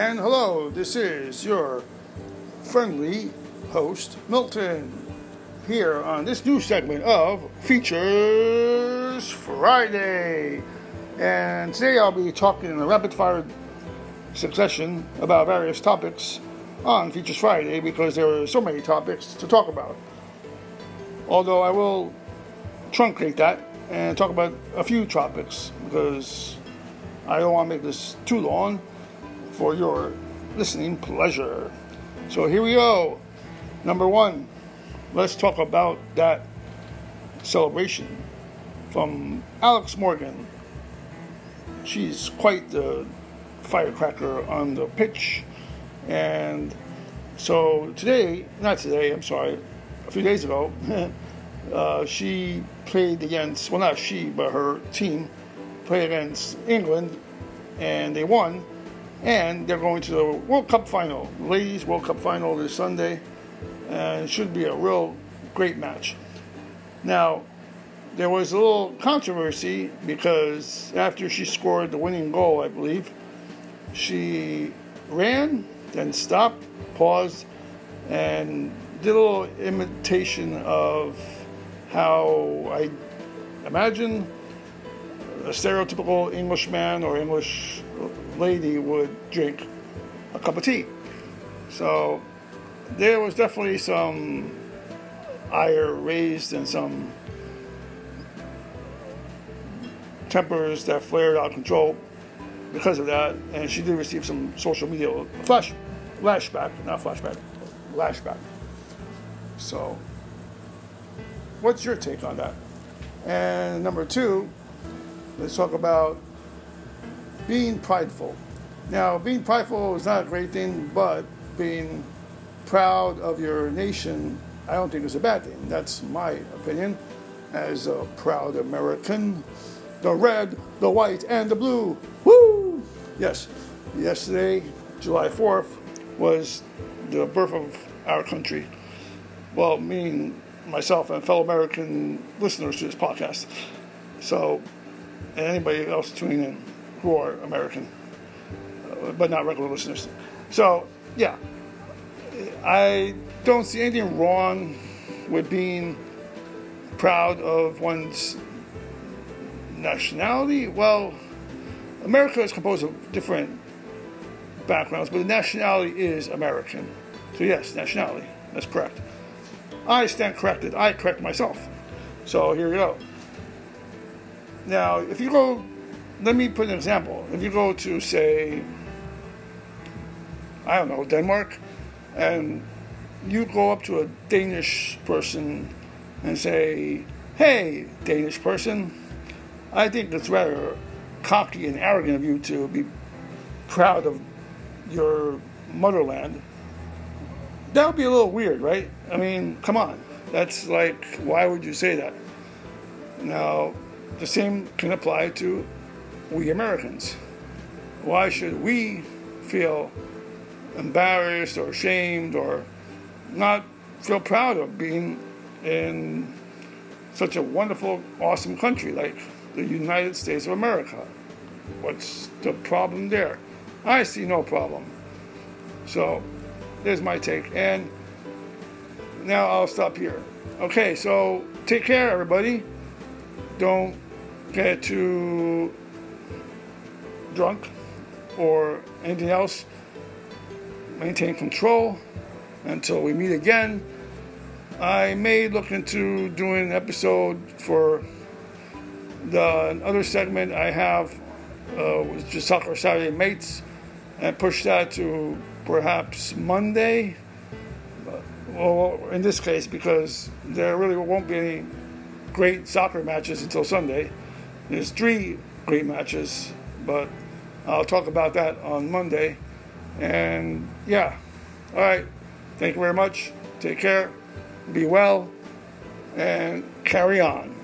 And hello, this is your friendly host, Milton, here on this new segment of Features Friday. And today I'll be talking in a rapid fire succession about various topics on Features Friday because there are so many topics to talk about. Although I will truncate that and talk about a few topics because I don't want to make this too long for your listening pleasure. So here we go. Number one, let's talk about that celebration from Alex Morgan. She's quite the firecracker on the pitch. And so today, not today, I'm sorry, a few days ago, uh, she played against, well, not she, but her team played against England and they won. And they're going to the World Cup final, ladies World Cup final this Sunday. And it should be a real great match. Now, there was a little controversy because after she scored the winning goal, I believe, she ran, then stopped, paused, and did a little imitation of how I imagine a stereotypical English man or English lady would drink a cup of tea. So there was definitely some ire raised and some tempers that flared out of control because of that, and she did receive some social media flash, flashback, not flashback, lashback. So, what's your take on that? And number two, let's talk about being prideful. Now, being prideful is not a great thing, but being proud of your nation, I don't think is a bad thing. That's my opinion as a proud American. The red, the white, and the blue. Woo! Yes, yesterday, July 4th, was the birth of our country. Well, me myself and fellow American listeners to this podcast. So, and anybody else tuning in who are American, uh, but not regular listeners. So, yeah, I don't see anything wrong with being proud of one's nationality. Well, America is composed of different backgrounds, but the nationality is American. So, yes, nationality. That's correct. I stand corrected. I correct myself. So, here we go. Now, if you go, let me put an example. If you go to, say, I don't know, Denmark, and you go up to a Danish person and say, Hey, Danish person, I think it's rather cocky and arrogant of you to be proud of your motherland. That would be a little weird, right? I mean, come on. That's like, why would you say that? Now, the same can apply to we Americans. Why should we feel embarrassed or ashamed or not feel proud of being in such a wonderful, awesome country like the United States of America? What's the problem there? I see no problem. So, there's my take. And now I'll stop here. Okay, so take care, everybody. Don't get too drunk or anything else. Maintain control until we meet again. I may look into doing an episode for the other segment I have, uh, was just Soccer Saturday Mates, and push that to perhaps Monday. Well, in this case, because there really won't be any great soccer matches until Sunday. There's three great matches, but I'll talk about that on Monday. And yeah, all right. Thank you very much. Take care. Be well. And carry on.